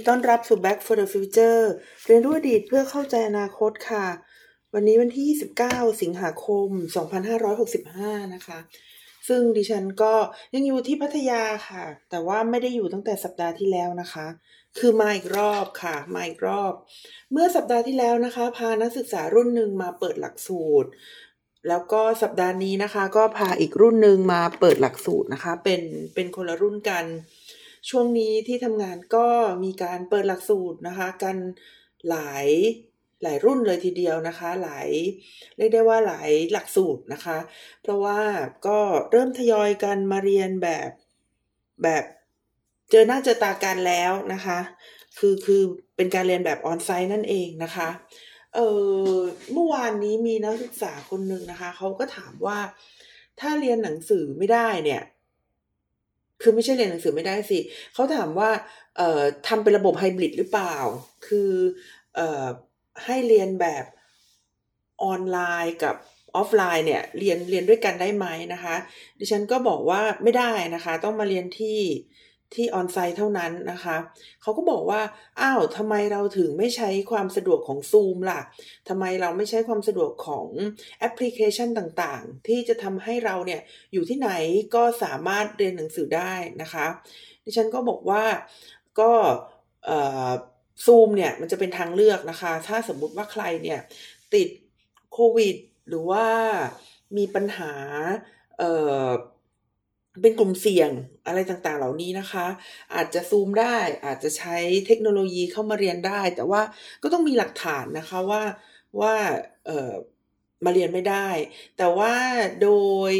ีต้อนรับสู่ Back for the Future เรียนรู้อดีตเพื่อเข้าใจอนาคตค่ะ วันนี้วันที่ 29 สิงหาคม 2565 นะคะ ซึ่งดิฉันก็ยังอยู่ที่พัทยาค่ะ แต่ว่าไม่ได้อยู่ตั้งแต่สัปดาห์ที่แล้วนะคะ คือมาอีกรอบค่ะ มาอีกรอบ เมื่อสัปดาห์ที่แล้วนะคะ พานักศึกษารุ่นหนึ่งมาเปิดหลักสูตร แล้วก็สัปดาห์นี้นะคะ ก็พาอีกรุ่นหนึ่งมาเปิดหลักสูตรนะคะ เป็นเป็นคนละรุ่นกัน ช่วงนี้ที่ทำงานก็มีการเปิดหลักสูตรนะคะ กันหลายหลายรุ่นเลยทีเดียวนะคะ หลายเรียกได้ว่าหลายหลักสูตรนะคะ เพราะว่าก็เริ่มทยอยกันมาเรียนแบบแบบเจอหน้าเจอตากันแล้วนะคะ คือคือเป็นการเรียนแบบออนไซต์นั่นเองนะคะเออเมื่อวานนี้มีนักศึกษาคนหนึ่งนะคะเขาก็ถามว่าถ้าเรียนหนังสือไม่ได้เนี่ย คือไม่ใช่เรียนหนังสือไม่ได้สิเขาถามว่าเอ่อทำเป็นระบบไฮบริดหรือเปล่า คือเอ่อให้เรียนแบบออนไลน์กับออฟไลน์เนี่ยเรียนเรียนด้วยกันได้ไหมนะคะ ดิฉันก็บอกว่าไม่ได้นะคะ ต้องมาเรียนที่ ที่ออนไซต์เท่านั้นนะคะ เขาก็บอกว่า อ้าวทำไมเราถึงไม่ใช้ความสะดวกของ Zoom ล่ะทำไมเราไม่ใช้ความสะดวกของแอปพลิเคชันต่างๆ ที่จะทำให้เราเนี่ยอยู่ที่ไหนก็สามารถเรียนหนังสือได้นะคะ ดิฉันก็บอกว่าก็ซูมเนี่ยมันจะเป็นทางเลือกนะคะ ถ้าสมมุติว่าใครเนี่ยติดโควิด หรือว่ามีปัญหา เป็นกลุ่มเสี่ยงอะไรต่างๆ เหล่านี้นะคะ อาจจะซูมได้อาจจะใช้เทคโนโลยีเข้ามาเรียนได้ แต่ว่าก็ต้องมีหลักฐานนะคะว่าว่าเออมาเรียนไม่ได้ แต่ว่าโดย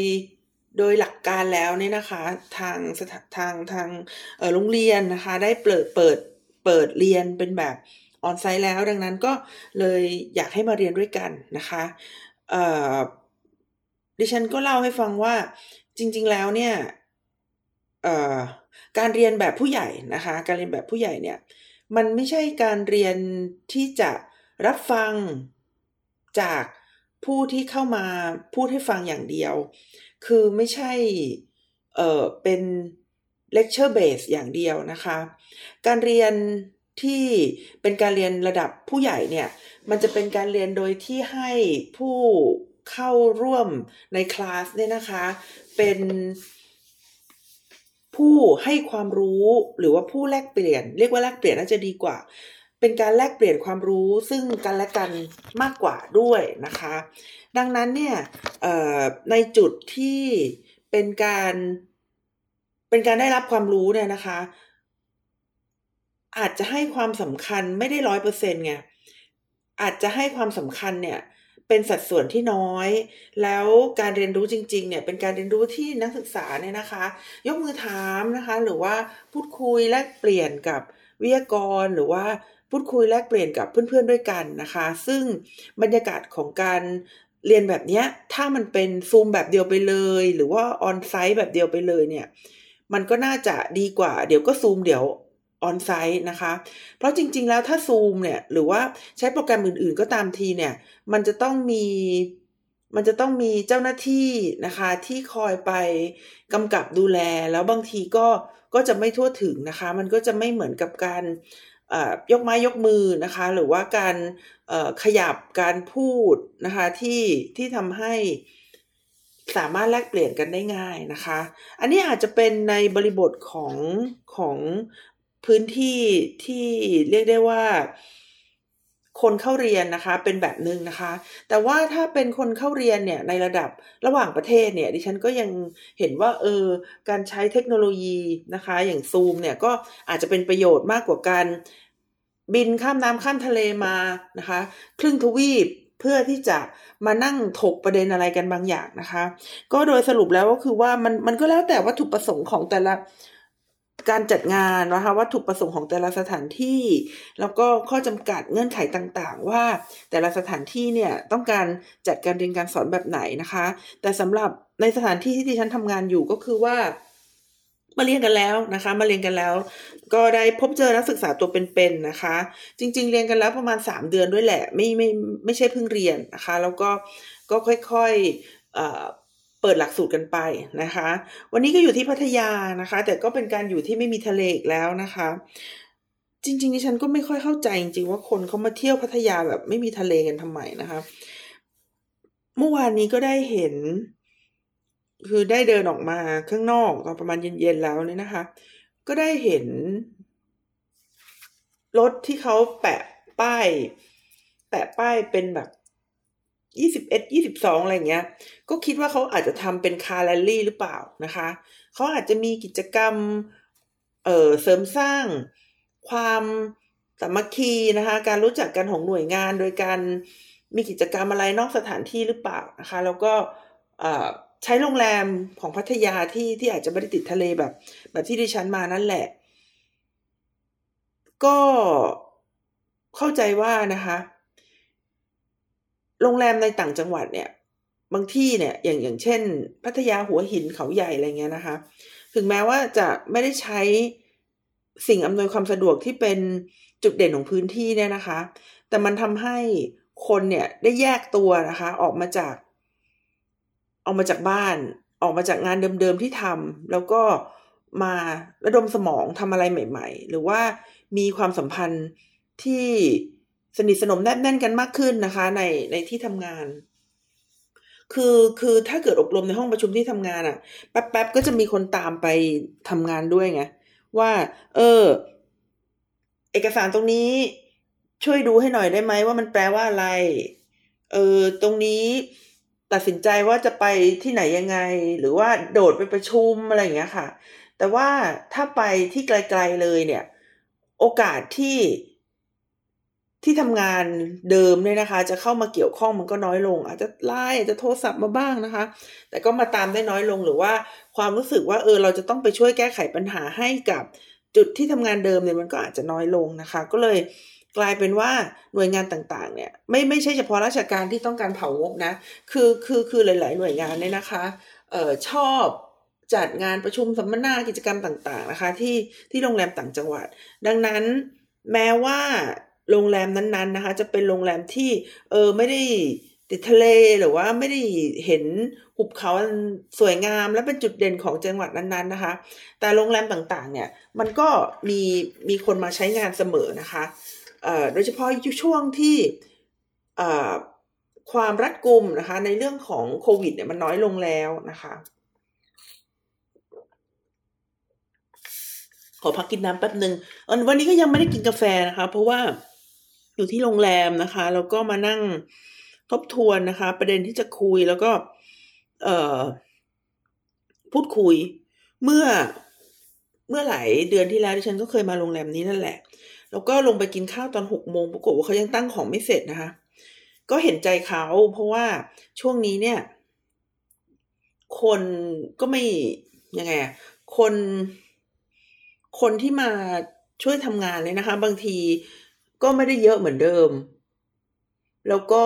โดยหลักการแล้วเนี่ยนะคะทางทางทางโรงเรียนนะคะ ได้เปิดเปิดเปิดเรียนเป็นแบบออนไซต์แล้ว ดังนั้นก็เลยอยากให้มาเรียนด้วยกันนะคะดิฉันก็เล่าให้ฟังว่า จริง ๆ แล้วเนี่ยการเรียนแบบผู้ใหญ่นะคะ การเรียนแบบผู้ใหญ่เนี่ย มันไม่ใช่การเรียนที่จะรับฟังจากผู้ที่เข้ามาพูดให้ฟังอย่างเดียว คือไม่ใช่เออเป็น lecture base อย่างเดียวนะคะ การเรียนที่เป็นการเรียนระดับผู้ใหญ่เนี่ย มันจะเป็นการเรียนโดยที่ให้ผู้ เข้าร่วมในคลาสเนี่ยนะคะ เป็นผู้ให้ความรู้หรือว่าผู้แลกเปลี่ยน เรียกว่าแลกเปลี่ยนน่าจะดีกว่า เป็นการแลกเปลี่ยนความรู้ซึ่งกันและกันมากกว่าด้วยนะคะ ดังนั้นเนี่ยในจุดที่เป็นการเป็นการได้รับความรู้เนี่ยนะคะ อาจจะให้ความสำคัญไม่ได้ร้อยเปอร์เซ็นต์ไงอาจจะให้ความสำคัญเนี่ย เป็นสัดส่วนที่น้อย แล้วการเรียนรู้จริงๆเนี่ยเป็นการเรียนรู้ที่นักศึกษาเนี่ยนะคะ ยกมือถามนะคะ หรือว่าพูดคุยแลกเปลี่ยนกับวิทยากรหรือว่าพูดคุยแลกเปลี่ยนกับเพื่อนๆด้วยกันนะคะ ซึ่งบรรยากาศของการเรียนแบบนี้ถ้ามันเป็นซูมแบบเดียวไปเลย หรือว่าออนไซต์แบบเดียวไปเลยเนี่ยมันก็น่าจะดีกว่าเดี๋ยวก็ซูมเดี๋ยว ออนไซต์นะคะ เพราะจริง ๆ แล้วถ้าซูมเนี่ย หรือว่าใช้โปรแกรมอื่น ๆ ก็ตามทีเนี่ย มันจะต้องมี มันจะต้องมีเจ้าหน้าที่นะคะ ที่คอยไปกำกับดูแล แล้วบางทีก็ ก็จะไม่ทั่วถึงนะคะ มันก็จะไม่เหมือนกับการยกไม้ยกมือนะคะ หรือว่าการขยับการพูดนะคะ ที่ที่ทำให้สามารถแลกเปลี่ยนกันได้ง่ายนะคะ อันนี้อาจจะเป็นในบริบทของของ พื้นที่ที่เรียกได้ว่าคนเข้าเรียนนะคะเป็นแบบหนึ่งนะคะ แต่ว่าถ้าเป็นคนเข้าเรียนเนี่ยในระดับระหว่างประเทศเนี่ยดิฉันก็ยังเห็นว่าเออการใช้เทคโนโลยีนะคะ อย่างซูมเนี่ยก็อาจจะเป็นประโยชน์มากกว่าการบินข้ามน้ำข้ามทะเลมานะคะ ครึ่งทวีปเพื่อที่จะมานั่งถกประเด็นอะไรกันบางอย่างนะคะ ก็โดยสรุปแล้วก็คือว่ามันมันก็แล้วแต่วัตถุประสงค์ของแต่ละ การจัดงานนะคะวัตถุประสงค์ของแต่ละสถานที่ แล้วก็ข้อจำกัดเงื่อนไขต่างๆ ว่าแต่ละสถานที่เนี่ยต้องการจัดการเรียนการสอนแบบไหนนะคะ แต่สำหรับในสถานที่ที่ดิฉันทำงานอยู่ก็คือว่ามาเรียนกันแล้วนะคะ มาเรียนกันแล้ว ก็ได้พบเจอนักศึกษาตัวเป็นๆนะคะ จริง ๆ เรียนกันแล้วประมาณ 3 เดือนด้วยแหละ ไม่ไม่ไม่ใช่เพิ่งเรียนนะคะ แล้วก็ก็ค่อยๆ เปิดหลักสูตรกันไปนะคะ วันนี้ก็อยู่ที่พัทยานะคะ แต่ก็เป็นการอยู่ที่ไม่มีทะเลอีกแล้วนะคะ จริงๆดิฉันก็ไม่ค่อยเข้าใจจริงๆว่าคนเขามาเที่ยวพัทยาแบบไม่มีทะเลกันทำไมนะคะ เมื่อวานนี้ก็ได้เห็น คือได้เดินออกมาข้างนอกตอนประมาณเย็นๆแล้วเนี่ยนะคะ ก็ได้เห็น รถที่เขาแปะป้าย แปะป้ายเป็นแบบ ยี่สิบเอ็ดยี่สิบสองอะไรเงี้ย ก็คิดว่าเขาอาจจะทำเป็นคาร์แรลลี่หรือเปล่านะคะ เขาอาจจะมีกิจกรรม เอ่อ เสริมสร้างความสามัคคีนะคะ การรู้จักกันของหน่วยงานโดยการมีกิจกรรมอะไรนอกสถานที่หรือเปล่านะคะ แล้วก็ใช้โรงแรมของพัทยาที่ที่อาจจะไม่ได้ติดทะเลแบบ แบบที่ดิฉันมานั่นแหละ ก็เข้าใจว่านะคะ โรงแรมในต่างจังหวัดเนี่ย บางที่เนี่ยอย่างอย่างเช่น พัทยาหัวหินเขาใหญ่อะไรเงี้ยนะคะ ถึงแม้ว่าจะไม่ได้ใช้สิ่งอำนวยความสะดวกที่เป็นจุดเด่นของพื้นที่เนี่ยนะคะ แต่มันทำให้คนเนี่ยได้แยกตัวนะคะ ออกมาจาก ออกมาจากบ้าน ออกมาจากงานเดิมๆที่ทำแล้วก็มาระดมสมองทำอะไรใหม่ ๆ หรือว่ามีความสัมพันธ์ที่ สนิทสนมแนบแน่นกันมากขึ้นนะคะ ในในที่ทำงาน คือคือถ้าเกิดอบรมในห้องประชุมที่ทำงานอะ่ะแป๊บๆก็จะมีคนตามไปทำงานด้วยไงว่า เออ เอกสารตรงนี้ช่วยดูให้หน่อยได้ไหมว่ามันแปลว่าอะไร เออตรงนี้ตัดสินใจว่าจะไปที่ไหนยังไง หรือว่าโดดไปประชุมอะไรอย่างเงี้ยค่ะ แต่ว่าถ้าไปที่ไกล ๆเลยเนี่ย โอกาสที่ ที่ทำงานเดิมเนี่ยนะคะ จะเข้ามาเกี่ยวข้องมันก็น้อยลง อาจจะไลน์อาจจะโทรศัพท์มาบ้างนะคะ แต่ก็มาตามได้น้อยลงหรือว่าความรู้สึกว่าเออเราจะต้องไปช่วยแก้ไขปัญหาให้กับจุดที่ทำงานเดิมเนี่ยมันก็อาจจะน้อยลงนะคะ ก็เลยกลายเป็นว่าหน่วยงานต่างๆ เนี่ยไม่ไม่ใช่เฉพาะราชการที่ต้องการเผางบนะคือคือคือหลาย ๆ หน่วยงานเนี่ยนะคะเอ่อชอบจัดงานประชุมสัมมนากิจกรรมต่าง ๆ นะคะ ที่ที่โรงแรมต่างจังหวัด ดังนั้นแม้ว่า โรงแรมนั้นๆนะคะ จะเป็นโรงแรมที่เออไม่ได้ติดทะเลหรือว่าไม่ได้เห็นหุบเขาสวยงามและเป็นจุดเด่นของจังหวัดนั้นๆนะคะ แต่โรงแรมต่างๆ เนี่ยมันก็มีมีคนมาใช้งานเสมอนะคะโดยเฉพาะช่วงที่ความรัดกุมนะคะ ในเรื่องของโควิดเนี่ยมันน้อยลงแล้วนะคะ ขอพักกินน้ำแป๊บหนึ่งวันนี้ก็ยังไม่ได้กินกาแฟนะคะ เพราะว่า อยู่ที่โรงแรมนะคะ แล้วก็มานั่งทบทวนนะคะ ประเด็นที่จะคุยแล้วก็ เอ่อ พูดคุย เมื่อเมื่อหลายเดือนที่แล้วที่ฉันก็เคยมาโรงแรมนี้นั่นแหละ แล้วก็ลงไปกินข้าวตอนหกโมงปรากฏว่าเขายังตั้งของไม่เสร็จนะคะ ก็เห็นใจเขาเพราะว่าช่วงนี้เนี่ย คนก็ไม่ยังไงอะคนคนที่มาช่วยทำงานเลยนะคะ บางที ก็ไม่ได้เยอะเหมือนเดิม แล้วก็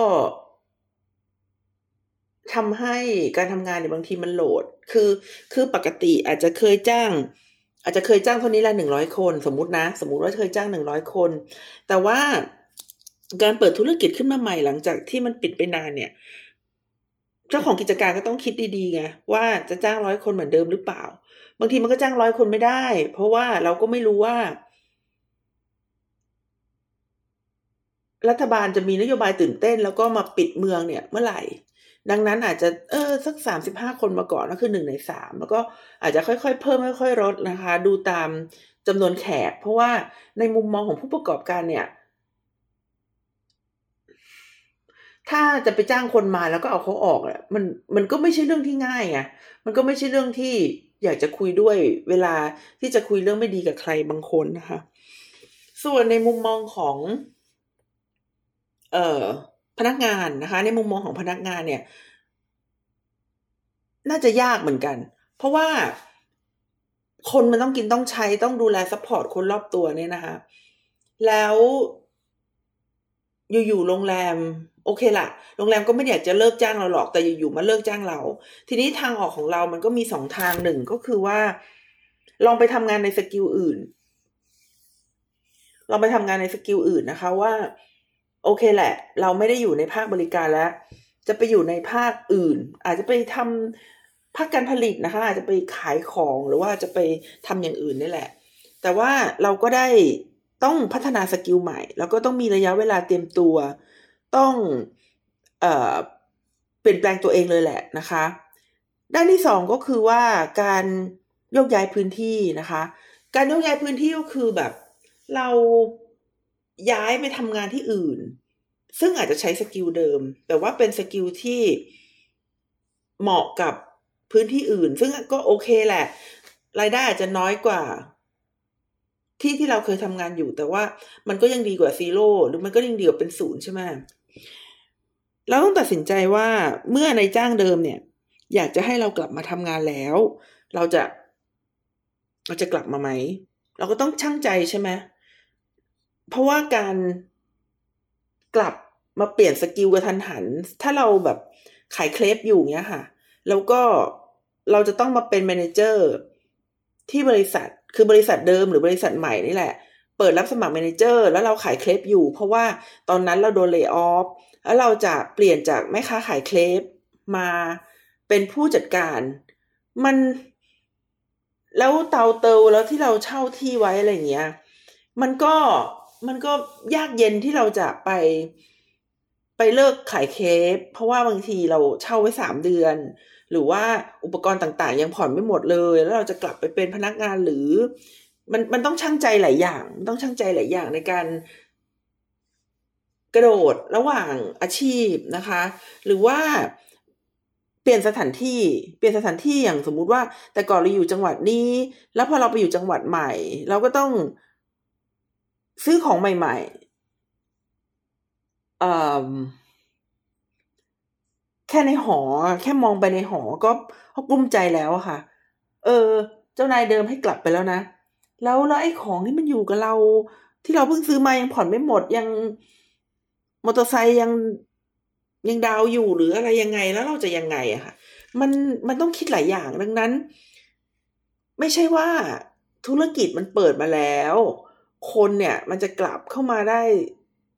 ทำให้การทำงานเนี่ยบางทีมันโหลด คือคือปกติอาจจะเคยจ้าง อาจจะเคยจ้างเท่านี้ละหนึ่งร้อยคน สมมตินะ สมมติว่าเคยจ้างหนึ่งร้อยคน แต่ว่าการเปิดธุรกิจขึ้นมาใหม่หลังจากที่มันปิดไปนานเนี่ย เจ้าของกิจการก็ต้องคิดดีๆไงว่าจะจ้างร้อยคนเหมือนเดิมหรือเปล่า บางทีมันก็จ้างร้อยคนไม่ได้ เพราะว่าเราก็ไม่รู้ว่า รัฐบาลจะมีนโยบายตื่นเต้น แล้วก็มาปิดเมืองเนี่ยเมื่อไหร่ ดังนั้นอาจจะเออสักสามสิบห้าคนมาก่อนก็คือหนึ่งในสามแล้วก็อาจจะค่อยๆ เพิ่มค่อยๆลดนะคะ ดูตามจำนวนแขก เพราะว่าในมุมมองของผู้ประกอบการเนี่ยถ้าจะไปจ้างคนมาแล้วก็เอาเขาออกอะมันมันก็ไม่ใช่เรื่องที่ง่ายไงมันก็ไม่ใช่เรื่องที่อยากจะคุยด้วยเวลาที่จะคุยเรื่องไม่ดีกับใครบางคนนะคะ ส่วนในมุมมองของ เอ่อพนักงานนะคะ ในมุมมองของพนักงานเนี่ย น่าจะยากเหมือนกัน เพราะว่าคนมันต้องกินต้องใช้ต้องดูแล support คนรอบตัวเนี่ยนะคะ แล้วอยู่ๆโรงแรม โอเคละโรงแรมก็ไม่อยากจะเลิกจ้างเราหรอกแต่อยู่ๆมาเลิกจ้างเรา ทีนี้ทางออกของเรามันก็มีสองทางหนึ่งก็คือว่า ลองไปทำงานใน skill อื่น ลองไปทำงานใน skill อื่นนะคะ ว่า โอเคแหละ เราไม่ได้อยู่ในภาคบริการแล้ว จะไปอยู่ในภาคอื่น อาจจะไปทำภาคการผลิตนะคะ อาจจะไปขายของหรือว่าจะไปทำอย่างอื่นนี่แหละ แต่ว่าเราก็ได้ต้องพัฒนา skill ใหม่ แล้วก็ต้องมีระยะเวลาเตรียมตัว ต้องเอ่อเปลี่ยนแปลงตัวเองเลยแหละนะคะ ด้านที่สองก็คือว่าการโยกย้ายพื้นที่นะคะ การโยกย้ายพื้นที่ก็คือแบบเรา ย้ายไปทำงานที่อื่น ซึ่งอาจจะใช้ skill เดิม แต่ว่าเป็น skill ที่เหมาะกับพื้นที่อื่น ซึ่งก็โอเคแหละ รายได้อาจจะน้อยกว่า ที่ที่เราเคยทำงานอยู่ แต่ว่ามันก็ยังดีกว่า zero หรือมันก็ยังดีกว่าเป็นศูนย์ใช่ไหมเราต้องตัดสินใจว่าเมื่อนายจ้างเดิมเนี่ย อยากจะให้เรากลับมาทำงานแล้ว เราจะ เราจะกลับมาไหม เราก็ต้องชั่งใจใช่ไหม เพราะว่าการกลับมาเปลี่ยน skill กะทันหัน ถ้าเราแบบขายเครปอยู่เนี้ยค่ะ แล้วก็เราจะต้องมาเป็น manager ที่บริษัท คือบริษัทเดิมหรือบริษัทใหม่นี่แหละ เปิดรับสมัคร manager แล้วเราขายเครปอยู่ เพราะว่าตอนนั้นเราโดน lay off แล้วเราจะเปลี่ยนจากแม่ค้าขายเครปมาเป็นผู้จัดการ มันแล้วเตาเตาแล้วที่เราเช่าที่ไว้อะไรเงี้ย มันก็ มันก็ยากเย็นที่เราจะไป ไปเลิกขายเคปเพราะว่าบางทีเราเช่าไว้สามเดือน หรือว่าอุปกรณ์ต่างๆ ยังผ่อนไม่หมดเลย แล้วเราจะกลับไปเป็นพนักงานหรือ มันมันต้องช่างใจหลายอย่าง ต้องช่างใจหลายอย่างในการกระโดดระหว่างอาชีพนะคะ หรือว่าเปลี่ยนสถานที่เปลี่ยนสถานที่อย่างสมมุติว่า แต่ก่อนเราอยู่จังหวัดนี้ แล้วพอเราไปอยู่จังหวัดใหม่ เราก็ต้อง ซื้อของใหม่ๆแค่ในหอ แค่มองไปในหอก็เขากุ้มใจแล้วอะค่ะ เออ เจ้านายเดิมให้กลับไปแล้วนะ แล้วแล้วไอ้ของที่มันอยู่กับเรา ที่เราเพิ่งซื้อมายังผ่อนไม่หมดยังมอเตอร์ไซค์ยังยังดาวอยู่หรืออะไรยังไงแล้วเราจะยังไงอะค่ะ มันมันต้องคิดหลายอย่างดังนั้น ไม่ใช่ว่าธุรกิจมันเปิดมาแล้ว คนเนี่ยมันจะกลับเข้ามาได้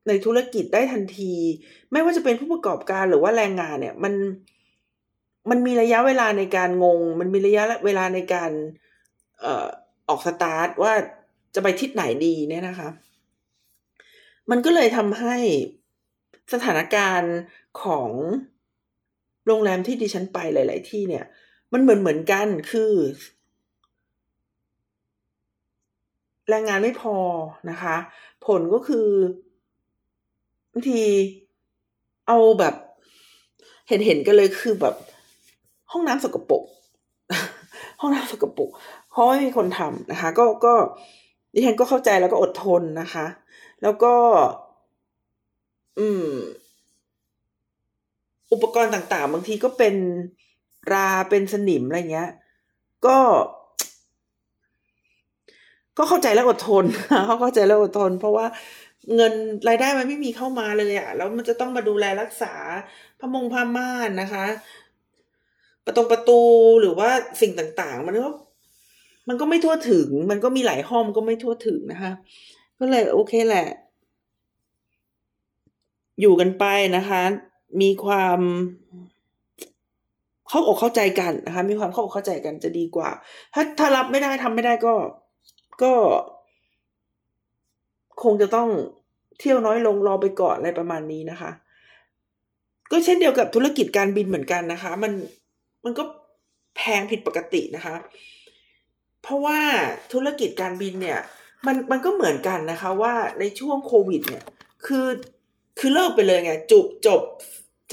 ในธุรกิจได้ทันที ไม่ว่าจะเป็นผู้ประกอบการหรือว่าแรงงานเนี่ยมันมันมีระยะเวลาในการงง มันมีระยะเวลาในการเอ่อออกสตาร์ทว่าจะไปทิศไหนดีเนี่ยนะคะ มันก็เลยทำให้สถานการณ์ของโรงแรมที่ดิฉันไปหลาย ๆ ที่เนี่ย มันเหมือนเหมือนกันคือ แรงงานไม่พอนะคะ ผลก็คือบางทีเอาแบบเห็นเห็นกันเลยคือแบบ ห้องน้ำสกปรกห้องน้ำสกปรกเพราะไม่มีคนทำนะคะ ก็ก็ดิฉันก็เข้าใจแล้วก็อดทนนะคะ แล้วก็ อืม อุปกรณ์ต่างๆ บางทีก็เป็นราเป็นสนิมอะไรเงี้ย ก็ ก็เข้าใจแล้วอดทนเขาเข้าใจแล้วอดทน เพราะว่าเงินรายได้มันไม่มีเข้ามาเลยอะแล้วมันจะต้องมาดูแลรักษาพมงพม่านนะคะ ประตูประตูหรือว่าสิ่งต่างๆ มันก็มันก็ไม่ทั่วถึง มันก็มีหลายห้องก็ไม่ทั่วถึงนะคะ ก็เลยโอเคแหละ อยู่กันไปนะคะ มีความเข้าอกเข้าใจกันนะคะ มีความเข้าอกเข้าใจกันจะดีกว่า ถ้าถ้ารับไม่ได้ทำไม่ได้ก็ ก็คงจะต้องเที่ยวน้อยลงรอไปก่อนอะไรประมาณนี้นะคะ ก็เช่นเดียวกับธุรกิจการบินเหมือนกันนะคะ มันมันก็แพงผิดปกตินะคะ เพราะว่าธุรกิจการบินเนี่ย มันมันก็เหมือนกันนะคะว่าในช่วงโควิด เนี่ย คือคือเลิกไปเลยไงจุบจบ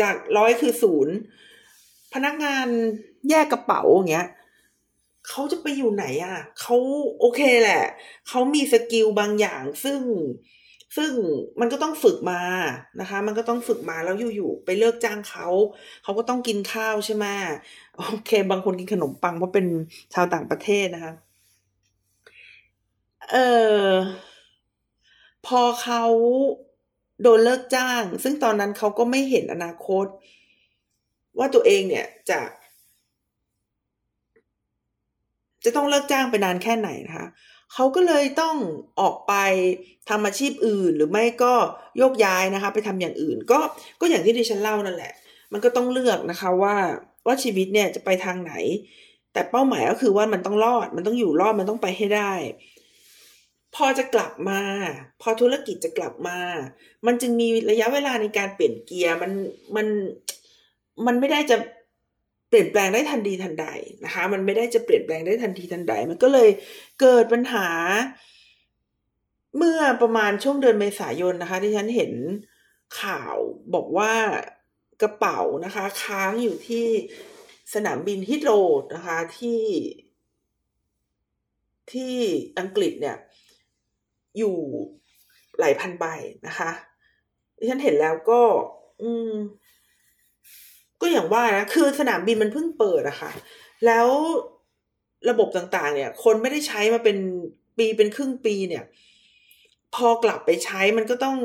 จากร้อยคือศูนย์พนักงานแยกกระเป๋าอย่างเงี้ย เขาจะไปอยู่ไหนอะเขาโอเคแหละ เขามีสกิลบางอย่าง ซึ่งซึ่งมันก็ต้องฝึกมานะคะ มันก็ต้องฝึกมาแล้วอยู่ๆไปเลิกจ้างเขา เขาก็ต้องกินข้าวใช่ไหมโอเค บางคนกินขนมปังเพราะเป็นชาวต่างประเทศนะคะ เออพอเขาโดนเลิกจ้าง ซึ่งตอนนั้นเขาก็ไม่เห็นอนาคต ว่าตัวเองเนี่ยจะ จะต้องเลิกจ้างไปนานแค่ไหนนะคะเขาก็เลยต้องออกไปทำอาชีพอื่นหรือไม่ก็โยกย้ายนะคะ ไปทำอย่างอื่น ก็ก็อย่างที่ดิฉันเล่านั่นแหละ มันก็ต้องเลือกนะคะว่าว่าชีวิตเนี่ยจะไปทางไหน แต่เป้าหมายก็คือว่ามันต้องรอด มันต้องอยู่รอดมันต้องไปให้ได้ พอจะกลับมา พอธุรกิจจะกลับมา มันจึงมีระยะเวลาในการเปลี่ยนเกียร์มันมันมันไม่ได้จะ เปลี่ยนแปลงได้ทันทีทันใดนะคะ มันไม่ได้จะเปลี่ยนแปลงได้ทันทีทันใด มันก็เลยเกิดปัญหา เมื่อประมาณช่วงเดือนเมษายนนะคะที่ฉันเห็นข่าวบอกว่ากระเป๋านะคะ ค้างอยู่ที่สนามบินฮิตโรดนะคะที่ ที่อังกฤษเนี่ย อยู่หลายพันใบนะคะดิฉันเห็นแล้วก็ อืม ก็อย่างว่านะคือสนามบินมันเพิ่งเปิดอะคะ่ะ แล้วระบบต่างๆ เนี่ย คนไม่ได้ใช้มาเป็นปีเป็นครึ่งปีเนี่ย พอกลับไปใช้มันก็ต้อง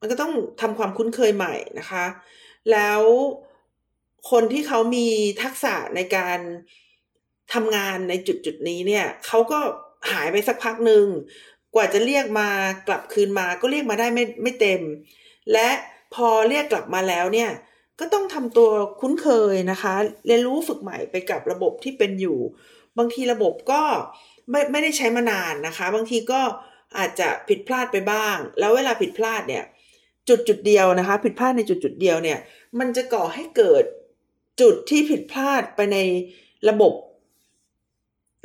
มันก็ต้องทำความคุ้นเคยใหม่นะคะ แล้วคนที่เขามีทักษะในการทำงานในจุดจุดนี้เนี่ยเขาก็หายไปสักพักหนึ่งกว่าจะเรียกมากลับคืนมาก็เรียกมาได้ไม่ไม่เต็ม และพอเรียกกลับมาแล้วเนี่ย ก็ต้องทำตัวคุ้นเคยนะคะ เรียนรู้ฝึกใหม่ไปกับระบบที่เป็นอยู่ บางทีระบบก็ไม่ไม่ได้ใช้มานานนะคะ บางทีก็อาจจะผิดพลาดไปบ้าง แล้วเวลาผิดพลาดเนี่ย จุดจุดเดียวนะคะ ผิดพลาดในจุดจุดเดียวเนี่ย มันจะก่อให้เกิดจุดที่ผิดพลาดไปในระบบ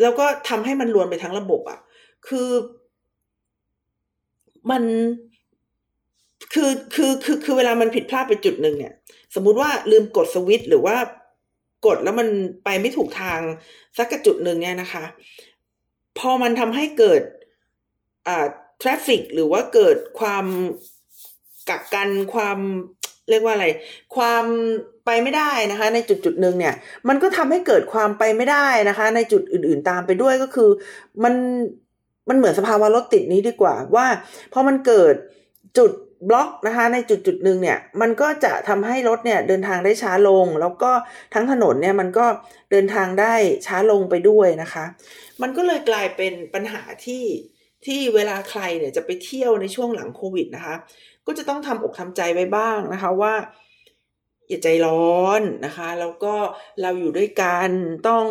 แล้วก็ทำให้มันรวนไปทั้งระบบอะ่ะ คือมันคือคือคือคือเวลามันผิดพลาดไปจุดหนึ่งเนี่ย สมมุติว่าลืมกดสวิตช์หรือว่ากดแล้วมันไปไม่ถูกทางสักจุดหนึ่งเนี่ยนะคะ พอมันทำให้เกิดอ่าทราฟฟิกหรือว่าเกิดความกักกันความเรียกว่าอะไร ความไปไม่ได้นะคะ ในจุดจุดหนึ่งเนี่ย มันก็ทำให้เกิดความไปไม่ได้นะคะ ในจุดอื่น ๆ ตามไปด้วยก็คือ มันมันเหมือนสภาวะรถติดนี้ดีกว่า ว่าพอมันเกิดจุด บล็อกนะคะในจุดจุดหนึ่งเนี่ยมันก็จะทำให้รถเนี่ยเดินทางได้ช้าลง แล้วก็ทั้งถนนเนี่ยมันก็เดินทางได้ช้าลงไปด้วยนะคะ มันก็เลยกลายเป็นปัญหาที่ที่เวลาใครเนี่ยจะไปเที่ยวในช่วงหลังโควิดนะคะ ก็จะต้องทำอกทำใจไว้บ้างนะคะว่าอย่าใจร้อนนะคะ แล้วก็เราอยู่ด้วยกันต้อง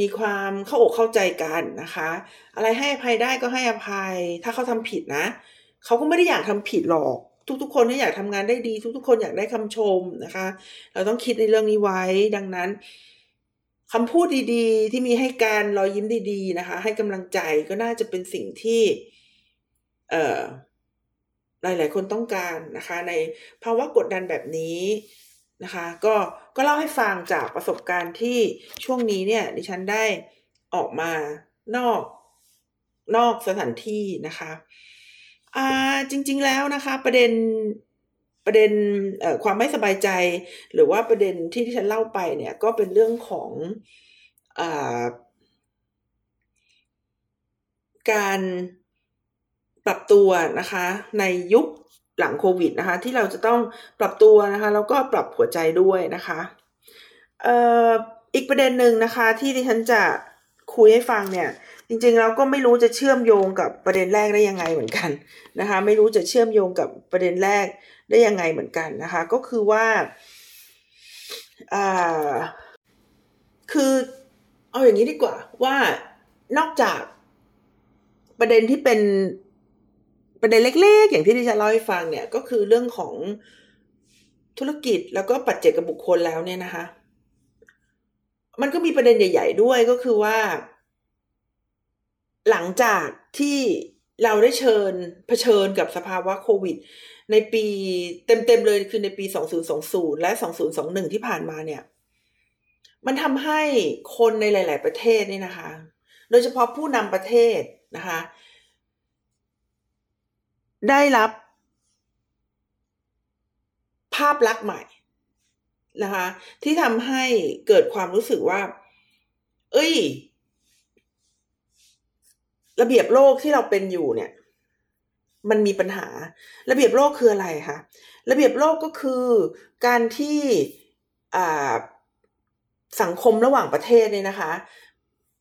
มีความเข้าอกเข้าใจกันนะคะ อะไรให้อภัยได้ก็ให้อภัย ถ้าเขาทำผิดนะ เขาก็ไม่ได้อยากทำผิดหรอก ทุกๆ คนที่อยากทำงานได้ดี ทุกๆ คนอยากได้คำชมนะคะ เราต้องคิดในเรื่องนี้ไว้ ดังนั้นคำพูดดีๆ ที่มีให้การรอยยิ้มดีๆนะคะ ให้กำลังใจก็น่าจะเป็นสิ่งที่ เอ่อหลาย ๆ คนต้องการนะคะ ในภาวะกดดันแบบนี้นะคะ ก็ก็เล่าให้ฟังจากประสบการณ์ที่ช่วงนี้เนี่ย ดิฉันได้ออกมานอกนอกสถานที่นะคะ อ่าจริง ๆ แล้วนะคะ ประเด็นประเด็นความไม่สบายใจ หรือว่าประเด็นที่ที่ฉันเล่าไปเนี่ยก็เป็นเรื่องของอการปรับตัวนะคะ ในยุคหลังโควิดนะคะ ที่เราจะต้องปรับตัวนะคะแล้วก็ปรับหัวใจด้วยนะคะอ่ออีกประเด็นหนึ่งนะคะ ที่ดิฉันจะคุยให้ฟังเนี่ย จริงๆเราก็ไม่รู้จะเชื่อมโยงกับประเด็นแรกได้ยังไงเหมือนกันนะคะ ไม่รู้จะเชื่อมโยงกับประเด็นแรกได้ยังไงเหมือนกันนะคะ ก็คือว่าอ่าคือเอาอย่างนี้ดีกว่าว่านอกจากประเด็นที่เป็นประเด็นเล็ก ๆ อย่างที่ดิฉันเล่าให้ฟังเนี่ยก็คือเรื่องของธุรกิจแล้วก็ปัจเจกบุคคลแล้วเนี่ยนะคะ มันก็มีประเด็นใหญ่ ๆ ด้วยก็คือว่า หลังจากที่เราได้เชิญเผชิญกับสภาวะโควิด ในปีเต็มๆเลยคือในปี 2020 และ 2021 ที่ผ่านมาเนี่ย มันทำให้คนในหลาย ๆ ประเทศนี่นะคะ โดยเฉพาะผู้นำประเทศนะคะ ได้รับภาพลักษณ์ใหม่นะคะ ที่ทำให้เกิดความรู้สึกว่า เอ้ย ระเบียบโลกที่เราเป็นอยู่เนี่ย มันมีปัญหา ระเบียบโลกคืออะไรคะระเบียบโลกก็คือการที่สังคมระหว่างประเทศเนี่ยนะคะ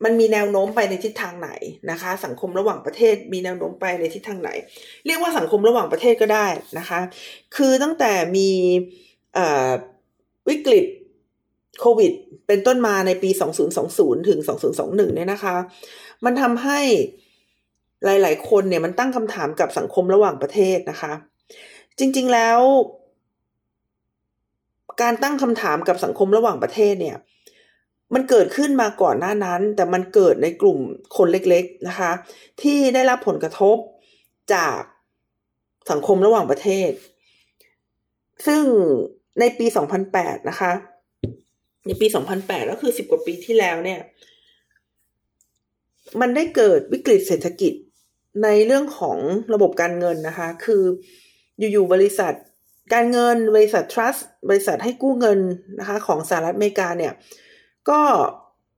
มันมีแนวโน้มไปในทิศทางไหนนะคะ สังคมระหว่างประเทศมีแนวโน้มไปในทิศทางไหน เรียกว่าสังคมระหว่างประเทศก็ได้นะคะ คือตั้งแต่มีวิกฤตโควิดเป็นต้นมาในปี 2020 ถึง 2021 เนี่ยนะคะ มันทำให้ หลาย ๆ คนเนี่ยมันตั้งคำถามกับสังคมระหว่างประเทศนะคะ จริง ๆ แล้ว การตั้งคำถามกับสังคมระหว่างประเทศเนี่ย มันเกิดขึ้นมาก่อนหน้านั้น แต่มันเกิดในกลุ่มคนเล็ก ๆ นะคะ ที่ได้รับผลกระทบจากสังคมระหว่างประเทศ ซึ่งในปี 2008 นะคะ ในปี 2008 ก็คือ 10 กว่าปีที่แล้วเนี่ย มันได้เกิดวิกฤตเศรษฐกิจ ในเรื่องของระบบการเงินนะคะ คืออยู่ๆบริษัทการเงินบริษัท trust บริษัทให้กู้เงินนะคะ ของสหรัฐอเมริกาเนี่ย ก็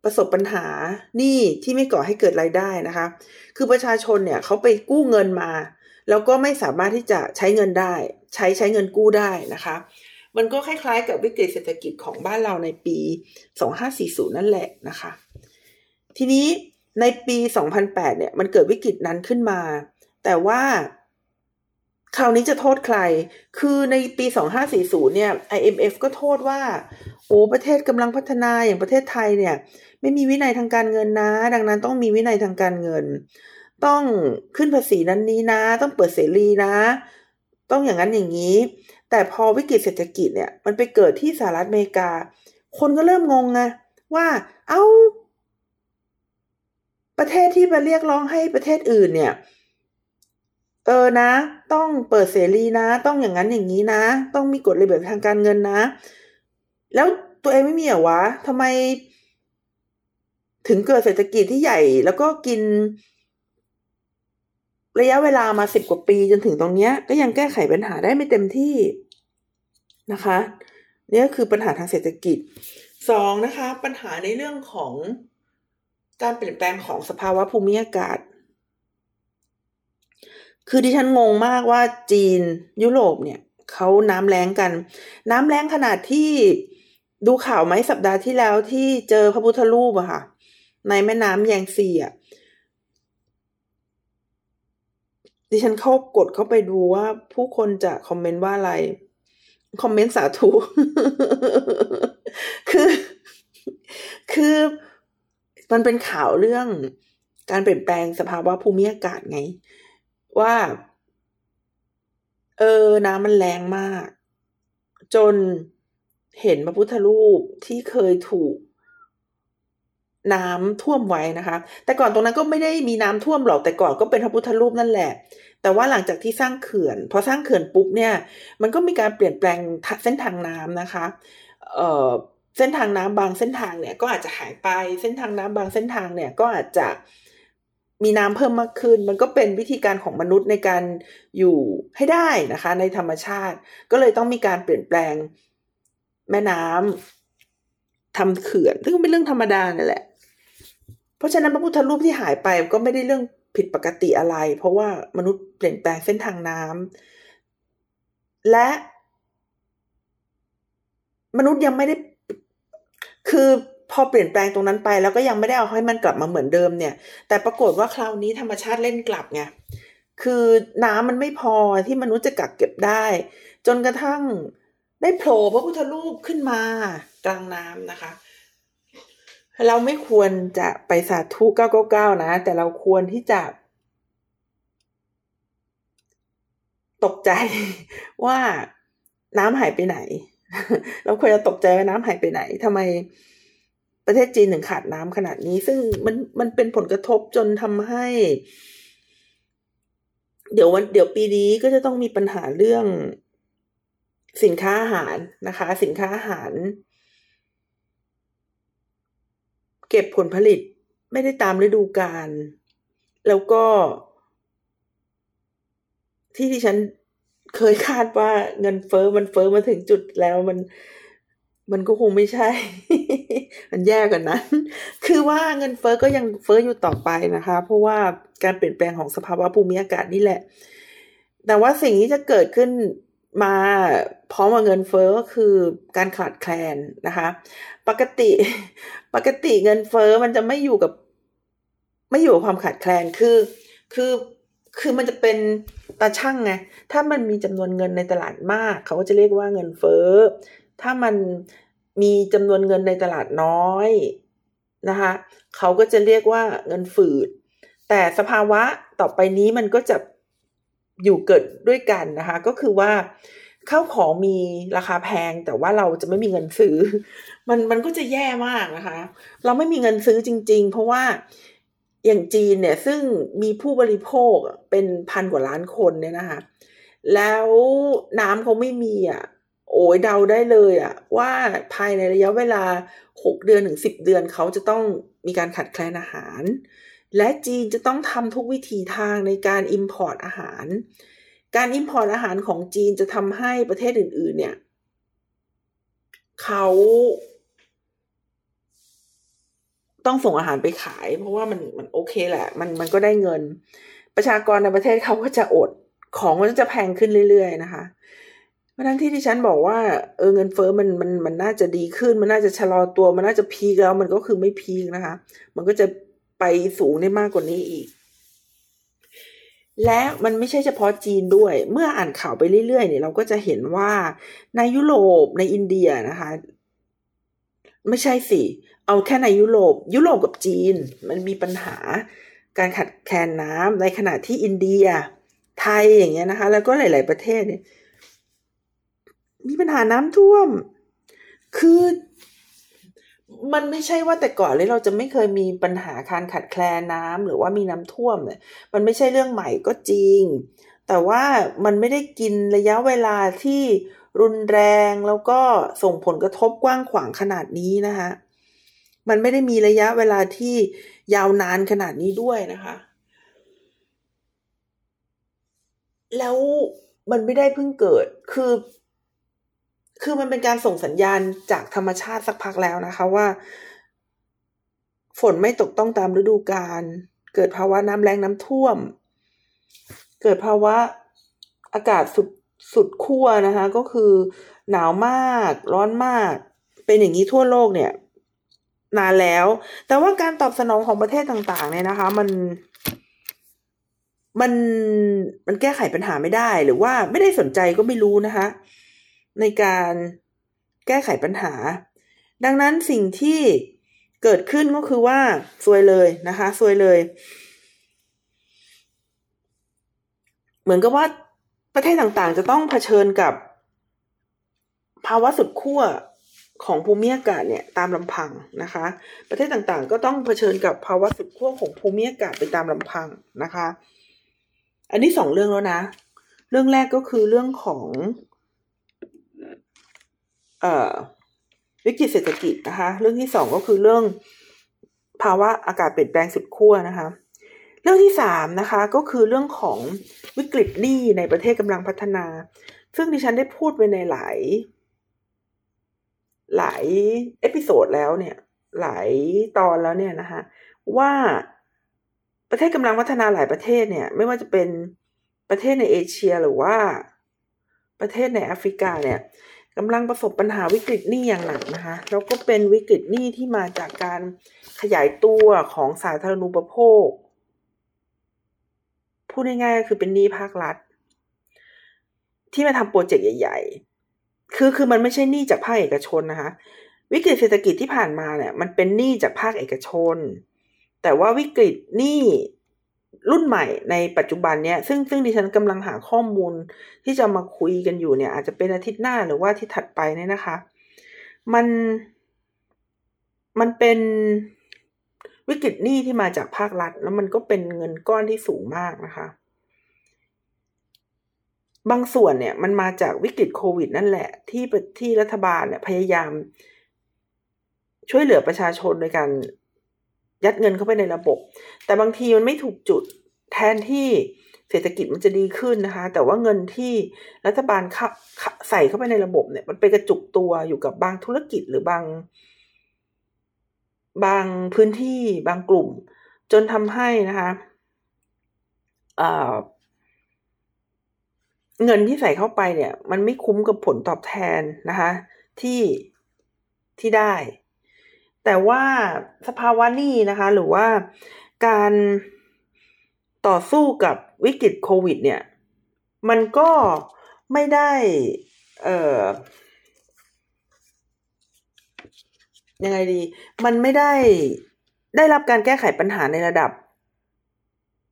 ประสบปัญหาหนี้ที่ไม่ก่อให้เกิดรายได้นะคะ คือประชาชนเนี่ยเขาไปกู้เงินมา แล้วก็ไม่สามารถที่จะใช้เงินได้ ใช้ใช้เงินกู้ได้นะคะ มันก็คล้ายๆกับวิกฤตเศรษฐกิจของบ้านเราในปี 2540 นั่นแหละนะคะ ทีนี้ ในปี 2008 เนี่ย มันเกิดวิกฤตนั้นขึ้นมา แต่ว่าคราวนี้จะโทษใคร คือในปี 2540 เนี่ย IMF ก็โทษว่า โอ้ ประเทศกำลังพัฒนาอย่างประเทศไทยเนี่ย ไม่มีวินัยทางการเงินนะ ดังนั้นต้องมีวินัยทางการเงิน ต้องขึ้นภาษีนั้นนี้นะ ต้องเปิดเสรีนะ ต้องอย่างนั้นอย่างนี้ แต่พอวิกฤตเศรษฐกิจเนี่ย มันไปเกิดที่สหรัฐอเมริกา คนก็เริ่มงงไงว่า เอา้า ประเทศที่มาเรียกร้องให้ประเทศอื่นเนี่ย เออนะ ต้องเปิดเสรีนะ ต้องอย่างนั้นอย่างนี้นะ ต้องมีกฎระเบียบทางการเงินนะ แล้วตัวเองไม่มีเหรอวะทำไม ถึงเกิดเศรษฐกิจที่ใหญ่ แล้วก็กิน ระยะเวลามาสิบกว่าปีจนถึงตรงเนี้ย ก็ยังแก้ไขปัญหาได้ไม่เต็มที่นะคะนี่ก็คือปัญหาทางเศรษฐกิจสองนะคะ ปัญหาในเรื่องของ การเปลี่ยนแปลงของสภาวะภูมิอากาศ คือดิฉันงงมากว่าจีนยุโรปเนี่ยเขาน้ำแรงกัน น้ำแรงขนาดที่ดูข่าวไหมสัปดาห์ที่แล้วที่เจอพระพุทธรูปอะค่ะ ในแม่น้ำแยงซีอะดิฉันเข้ากดเข้าไปดูว่าผู้คนจะคอมเมนต์ว่าอะไร คอมเมนต์สาธุ คือ คือ มันเป็นข่าวเรื่องการเปลี่ยนแปลงสภาวะภูมิอากาศไง ว่า เออน้ำมันแรงมาก จนเห็นพระพุทธรูปที่เคยถูกน้ำท่วมไว้นะคะ แต่ก่อนตรงนั้นก็ไม่ได้มีน้ำท่วมหรอก แต่ก่อนก็เป็นพระพุทธรูปนั่นแหละ แต่ว่าหลังจากที่สร้างเขื่อน พอสร้างเขื่อนปุ๊บเนี่ย มันก็มีการเปลี่ยนแปลงเส้นทางน้ำนะคะ เอ่อ เส้นทางน้ำบางเส้นทางเนี่ยก็อาจจะหายไป เส้นทางน้ำบางเส้นทางเนี่ยก็อาจจะมีน้ำเพิ่มมากขึ้น มันก็เป็นวิธีการของมนุษย์ในการอยู่ให้ได้นะคะ ในธรรมชาติ ก็เลยต้องมีการเปลี่ยนแปลงแม่น้ำทำเขื่อน ซึ่งเป็นเรื่องธรรมดาเนี่ยแหละ เพราะฉะนั้นพระพุทธรูปที่หายไปก็ไม่ได้เรื่องผิดปกติอะไร เพราะว่ามนุษย์เปลี่ยนแปลงเส้นทางน้ำและ มนุษย์ยังไม่ได้ คือพอเปลี่ยนแปลงตรงนั้นไปแล้วก็ยังไม่ได้เอาให้มันกลับมาเหมือนเดิมเนี่ย แต่ปรากฏว่าคราวนี้ธรรมชาติเล่นกลับไงคือน้ำมันไม่พอที่มนุษย์จะกักเก็บได้ จนกระทั่งได้โผล่พระพุทธรูปขึ้นมากลางน้ำนะคะ เราไม่ควรจะไปสาธุเก้าเก้าเก้านะ แต่เราควรที่จะ ตกใจว่าน้ำหายไปไหน เราควรจะตกใจว่าน้ำหายไปไหนทำไมประเทศจีนถึงขาดน้ำขนาดนี้ ซึ่งมันมันเป็นผลกระทบจนทำให้ เดี๋ยววันเดี๋ยวปีนี้ก็จะต้องมีปัญหาเรื่องสินค้าอาหารนะคะ สินค้าอาหาร เก็บผลผลิตไม่ได้ตามฤดูกาลแล้วก็ที่ที่ฉัน เคยคาดว่าเงินเฟอ้อมันเฟอ้อมาถึงจุดแล้วมันมันก็คงไม่ใช่ มันแย่กว่านั้น คือว่าเงินเฟอ้อก็ยังเฟอ้ออยู่ต่อไปนะคะ เพราะว่าการเปลี่ยนแปลงของสภาวะภูมิอากาศนี่แหละ แต่ว่าสิ่งที่จะเกิดขึ้นมาพร้อมกับเงินเฟอ้อก็คือการขาดแคลนนะคะ ปกติ ปกติเงินเฟอ้อมันจะไม่อยู่กับ ไม่อยู่กับความขาดแคลน คือ คือ คือมันจะเป็นตาช่างไง ถ้ามันมีจำนวนเงินในตลาดมาก เขาก็จะเรียกว่าเงินเฟ้อ ถ้ามันมีจำนวนเงินในตลาดน้อยนะคะเขาก็จะเรียกว่าเงินฝืดแแต่สภาวะต่อไปนี้มันก็จะอยู่เกิดด้วยกันนะคะ ก็คือว่าข้าวของมีราคาแพงแต่ว่าเราจะไม่มีเงินซื้อ มันมันก็จะแย่มากนะคะ เราไม่มีเงินซื้อจริง ๆ เพราะว่า อย่างจีนเนี่ยซึ่งมีผู้บริโภคเป็นพันกว่าล้านคนเนี่ยนะคะ แล้วน้ำเขาไม่มีอะโอ้ยเดาได้เลยอะว่าภายในระยะเวลาหกเดือนถึงสิบเดือนเขาจะต้องมีการขาดแคลนอาหาร และจีนจะต้องทำทุกวิถีทางในการ import อาหาร การ import อาหารของจีนจะทำให้ประเทศอื่น ๆ เนี่ยเขา ต้องส่งอาหารไปขาย เพราะว่ามันมันโอเคแหละ มันมันก็ได้เงิน ประชากรในประเทศเขาก็จะอดของมันจะแพงขึ้นเรื่อย ๆ นะคะเพราะทั้งที่ที่ฉันบอกว่าเออเงินเฟอ้อมันมันมันน่าจะดีขึ้น มันน่าจะชะลอตัว มันน่าจะพีกแล้ว มันก็คือไม่พีกนะคะ มันก็จะไปสูงได้มากกว่านี้อีก และมันไม่ใช่เฉพาะจีนด้วย เมื่ออ่านข่าวไปเรื่อยๆเนี่ยเราก็จะเห็นว่าในยุโรปในอินเดียนะคะ ไม่ใช่สิ เอาแค่ในยุโรป ยุโรปกับจีน มันมีปัญหาการขัดแคลนน้ำในขณะที่อินเดีย ไทยอย่างเงี้ยนะคะ แล้วก็หลาย ๆประเทศเนี่ยมีปัญหาน้ำท่วม คือมันไม่ใช่ว่าแต่ก่อนเลยเราจะไม่เคยมีปัญหาการขัดแคลนน้ำหรือว่ามีน้ำท่วมเนี่ยมันไม่ใช่เรื่องใหม่ก็จริง แต่ว่ามันไม่ได้กินระยะเวลาที่ รุนแรงแล้วก็ส่งผลกระทบกว้างขวางขนาดนี้นะคะมันไม่ได้มีระยะเวลาที่ยาวนานขนาดนี้ด้วยนะคะ แล้วมันไม่ได้เพิ่งเกิดคือ คือมันเป็นการส่งสัญญาณจากธรรมชาติสักพักแล้วนะคะว่า ฝนไม่ตกต้องตามฤดูกาลเกิดภาวะน้ำแรงน้ำท่วม เกิดภาวะอากาศสุด สุดขั้วนะคะ ก็คือหนาวมาก ร้อนมาก เป็นอย่างนี้ทั่วโลกเนี่ย นานแล้ว แต่ว่าการตอบสนองของประเทศต่าง ๆ เนี่ยนะคะ มันมันมันแก้ไขปัญหาไม่ได้หรือว่าไม่ได้สนใจก็ไม่รู้นะคะ ในการแก้ไขปัญหา ดังนั้นสิ่งที่เกิดขึ้นก็คือว่าซวยเลยนะคะซวยเลย เหมือนกับว่า ประเทศต่างๆ จะต้องเผชิญกับภาวะสุดขั้วของภูมิอากาศเนี่ยตามลำพังนะคะ ประเทศต่างๆ ก็ต้องเผชิญกับภาวะสุดขั้วของภูมิอากาศไปตามลำพังนะคะ อันนี้สองเรื่องแล้วนะ เรื่องแรกก็คือเรื่องของเอ่อวิกฤตเศรษฐกิจนะคะ เรื่องที่สองก็คือเรื่องภาวะอากาศเปลี่ยนแปลงสุดขั้วนะคะ เรื่องที่สามนะคะก็คือเรื่องของวิกฤตหนี้ในประเทศกำลังพัฒนา ซึ่งดิฉันได้พูดไปในหลาย หลาย episode แล้วเนี่ย หลายตอนแล้วเนี่ยนะคะว่าประเทศกำลังพัฒนาหลายประเทศเนี่ย ไม่ว่าจะเป็นประเทศในเอเชียหรือว่าประเทศในแอฟริกาเนี่ยกำลังประสบปัญหาวิกฤตหนี้อย่างหนักนะคะแล้วก็เป็นวิกฤตหนี้ที่มาจากการขยายตัวของสาธารณูปโภค พูดง่ายๆก็คือเป็นหนี้ภาครัฐ ที่มาทำโปรเจกต์ใหญ่ ๆ คือคือมันไม่ใช่หนี้จากภาคเอกชนนะคะ วิกฤตเศรษฐกิจที่ผ่านมาเนี่ย มันเป็นหนี้จากภาคเอกชน แต่ว่าวิกฤตหนี้รุ่นใหม่ในปัจจุบันเนี่ยซึ่งซึ่งดิฉันกำลังหาข้อมูลที่จะมาคุยกันอยู่เนี่ย อาจจะเป็นอาทิตย์หน้าหรือว่าที่ถัดไปเนี่ยนะคะ มันมันเป็น วิกฤตหนี้ที่มาจากภาครัฐ แล้วมันก็เป็นเงินก้อนที่สูงมากนะคะ บางส่วนเนี่ยมันมาจากวิกฤตโควิด นั่นแหละ ที่ที่รัฐบาลเนี่ยพยายาม ช่วยเหลือประชาชนโดยการยัดเงินเข้าไปในระบบ แต่บางทีมันไม่ถูกจุดแทนที่เศรษฐกิจมันจะดีขึ้นนะคะ แต่ว่าเงินที่รัฐบาลใส่เข้าไปในระบบเนี่ย มันไปกระจุกตัวอยู่กับบางธุรกิจหรือบาง บางพื้นที่บางกลุ่ม จนทำให้นะคะเงินที่ใส่เข้าไปเนี่ย มันไม่คุ้มกับผลตอบแทนนะคะที่ที่ได้ แต่ว่าสภาวะนี้นะคะ หรือว่าการต่อสู้กับวิกฤตโควิด เนี่ย มันก็ไม่ได้ เอ่อ ยังไงดี มันไม่ได้ได้รับการแก้ไขปัญหาในระดับ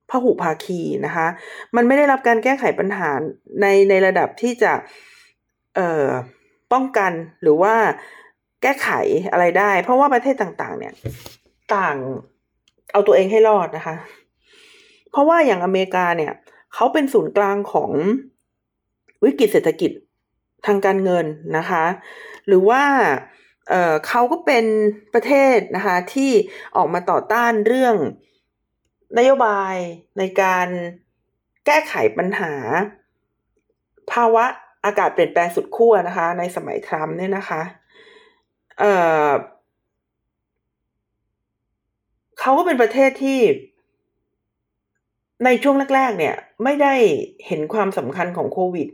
พหุภาคีนะคะ มันไม่ได้รับการแก้ไขปัญหาในในระดับที่จะเอ่อป้องกันหรือว่าแก้ไขอะไรได้ เพราะว่าประเทศต่างๆ เนี่ย ต่างเอาตัวเองให้รอดนะคะ เพราะว่าอย่างอเมริกาเนี่ยเขาเป็นศูนย์กลางของวิกฤตเศรษฐกิจทางการเงินนะคะ หรือว่า เเขาก็เป็นประเทศนะคะที่ออกมาต่อต้านเรื่องนโยบายในการแก้ไขปัญหา ภาวะอากาศเปลี่ยนแปลงสุดขั้วนะคะ ในสมัยทรัมป์เนี่ยนะคะเเขาก็เป็นประเทศที่ในช่วงแรก ๆ เนี่ย ไม่ได้เห็นความสำคัญของโควิด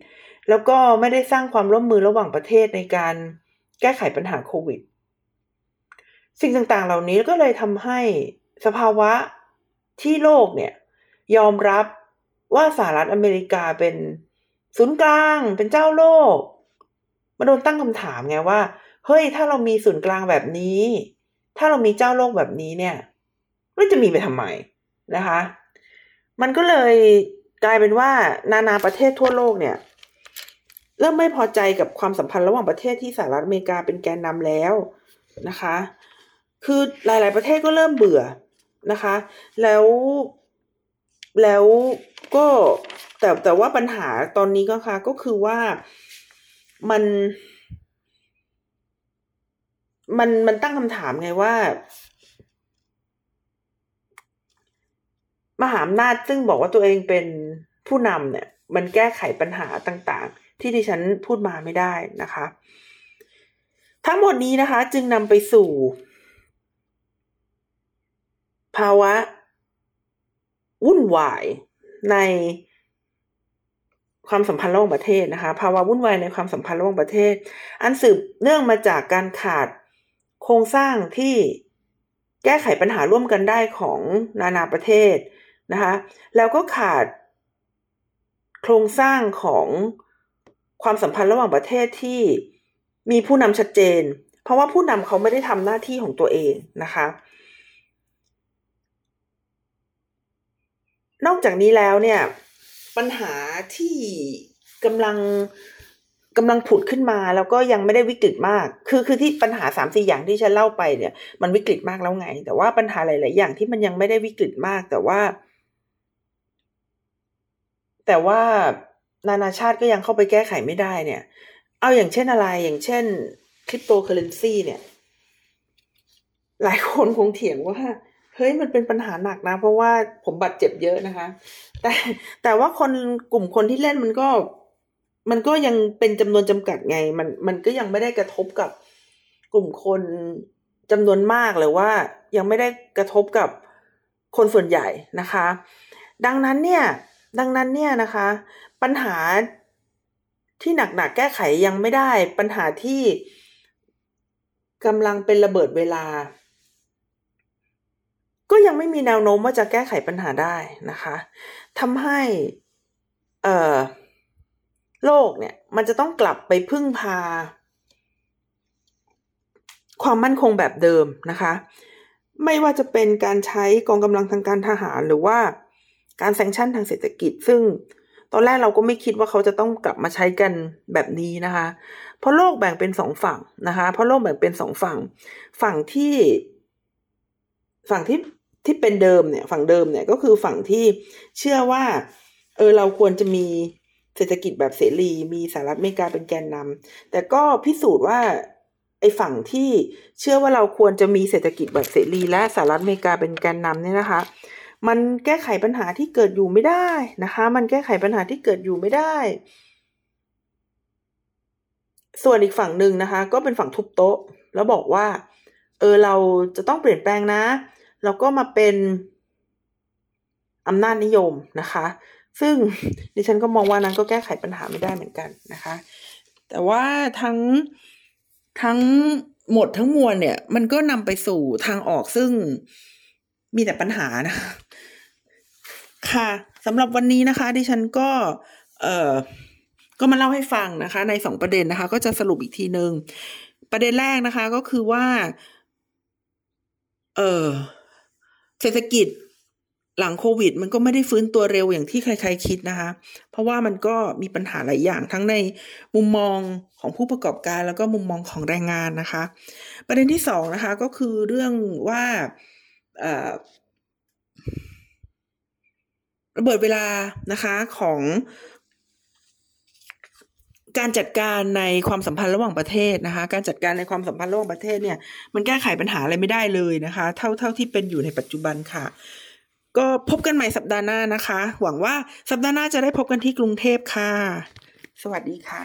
แล้วก็ไม่ได้สร้างความร่วมมือระหว่างประเทศในการ แก้ไขปัญหาโควิด สิ่งต่างๆ เหล่านี้ก็เลยทำให้สภาวะที่โลกเนี่ย ยอมรับว่าสหรัฐอเมริกาเป็นศูนย์กลาง เป็นเจ้าโลกมาโดนตั้งคำถามไงว่า เฮ้ย ถ้าเรามีศูนย์กลางแบบนี้ ถ้าเรามีเจ้าโลกแบบนี้เนี่ยมันจะมีไปทำไมนะคะ มันก็เลยกลายเป็นว่านานาประเทศทั่วโลกเนี่ย เริ่มไม่พอใจกับความสัมพันธ์ระหว่างประเทศที่สหรัฐอเมริกาเป็นแกนนำแล้วนะคะ คือหลาย ๆ ประเทศก็เริ่มเบื่อนะคะ แล้วแล้วก็แต่แต่ว่าปัญหาตอนนี้ก็ค่ะ ก็คือว่ามัน มันมันตั้งคำถามไงว่า มหาอำนาจซึ่งบอกว่าตัวเองเป็นผู้นำเนี่ย มันแก้ไขปัญหาต่าง ๆ ที่ดิฉันพูดมาไม่ได้นะคะ ทั้งหมดนี้นะคะ จึงนำไปสู่ ภาวะ วุ่นวายในความสัมพันธ์ระหว่างประเทศนะคะ ภาวะวุ่นวายในความสัมพันธ์ระหว่างประเทศ อันสืบเนื่องมาจากการขาดโครงสร้างที่แก้ไขปัญหาร่วมกันได้ของนานาประเทศนะคะ แล้วก็ขาดโครงสร้างของ ความสัมพันธ์ระหว่างประเทศที่มีผู้นำชัดเจน เพราะว่าผู้นำเขาไม่ได้ทำหน้าที่ของตัวเองนะคะ นอกจากนี้แล้วเนี่ย ปัญหาที่กำลังกำลังผุดขึ้นมาแล้วก็ยังไม่ได้วิกฤตมาก คือคือที่ปัญหาสามสี่อย่างที่ฉันเล่าไปเนี่ย มันวิกฤตมากแล้วไง แต่ว่าปัญหาหลาย ๆ อย่างที่มันยังไม่ได้วิกฤตมาก แต่ว่า แต่ว่า นานาชาติก็ยังเข้าไปแก้ไขไม่ได้เนี่ย เอาอย่างเช่นอะไรอย่างเช่นคริปโตเคอเรนซีเนี่ย หลายคนคงเถียงว่าเฮ้ยมันเป็นปัญหาหนักนะ เพราะว่าผมบาดเจ็บเยอะนะคะ แต่แต่ว่าคนกลุ่มคนที่เล่นมันก็ มันก็ยังเป็นจำนวนจำกัดไง มันมันก็ยังไม่ได้กระทบกับกลุ่มคนจำนวนมากหรือว่า ยังไม่ได้กระทบกับคนส่วนใหญ่นะคะ ดังนั้นเนี่ย ดังนั้นเนี่ยนะคะ ปัญหาที่หนักๆแก้ไขยังไม่ได้ ปัญหาที่กำลังเป็นระเบิดเวลา ก็ยังไม่มีแนวโน้มว่าจะแก้ไขปัญหาได้นะคะทำให้เอ่อโลกเนี่ยมันจะต้องกลับไปพึ่งพา ความมั่นคงแบบเดิมนะคะ ไม่ว่าจะเป็นการใช้กองกำลังทางการทหารหรือว่าการแซงชั่นทางเศรษฐกิจซึ่ง ตอนแรกเราก็ไม่คิดว่าเขาจะต้องกลับมาใช้กันแบบนี้นะคะ เพราะโลกแบ่งเป็นสองฝั่งนะคะ เพราะโลกแบ่งเป็นสองฝั่ง ฝั่งที่ ฝั่งที่ที่เป็นเดิมเนี่ย ฝั่งเดิมเนี่ยก็คือฝั่งที่เชื่อว่า เออเราควรจะมีเศรษฐกิจแบบเสรีมีสหรัฐอเมริกาเป็นแกนนำแต่ก็พิสูจน์ว่าไอ้ฝั่งที่เชื่อว่าเราควรจะมีเศรษฐกิจแบบเสรีและสหรัฐอเมริกาเป็นแกนนำเนี่ยนะคะ มันแก้ไขปัญหาที่เกิดอยู่ไม่ได้นะคะ มันแก้ไขปัญหาที่เกิดอยู่ไม่ได้ ส่วนอีกฝั่งหนึ่งนะคะ ก็เป็นฝั่งทุบโต๊ะ แล้วบอกว่า เออเราจะต้องเปลี่ยนแปลงนะ แล้วก็มาเป็นอำนาจนิยมนะคะ ซึ่งดิฉันก็มองว่านั้นก็แก้ไขปัญหาไม่ได้เหมือนกันนะคะ แต่ว่าทั้งทั้งหมดทั้งมวลเนี่ย มันก็นำไปสู่ทางออกซึ่งมีแต่ปัญหานะ ค่ะสำหรับวันนี้นะคะ ดิฉันก็ เอ่อ ก็มาเล่าให้ฟังนะคะ ในสองประเด็นนะคะ ก็จะสรุปอีกทีหนึ่งประเด็นแรกนะคะก็คือว่า เออเศรษฐกิจหลังโควิด มันก็ไม่ได้ฟื้นตัวเร็วอย่างที่ใคร ๆ คิดนะคะ เพราะว่ามันก็มีปัญหาหลายอย่างทั้งในมุมมองของผู้ประกอบการแล้วก็มุมมองของแรงงานนะคะ ประเด็นที่สองนะคะ ก็คือเรื่องว่า ระเบิดเวลานะคะของการจัดการในความสัมพันธ์ระหว่างประเทศนะคะ การจัดการในความสัมพันธ์ระหว่างประเทศเนี่ย มันแก้ไขปัญหาอะไรไม่ได้เลยนะคะ เท่าเท่าที่เป็นอยู่ในปัจจุบันค่ะ ก็พบกันใหม่สัปดาห์หน้านะคะ หวังว่าสัปดาห์หน้าจะได้พบกันที่กรุงเทพค่ะ สวัสดีค่ะ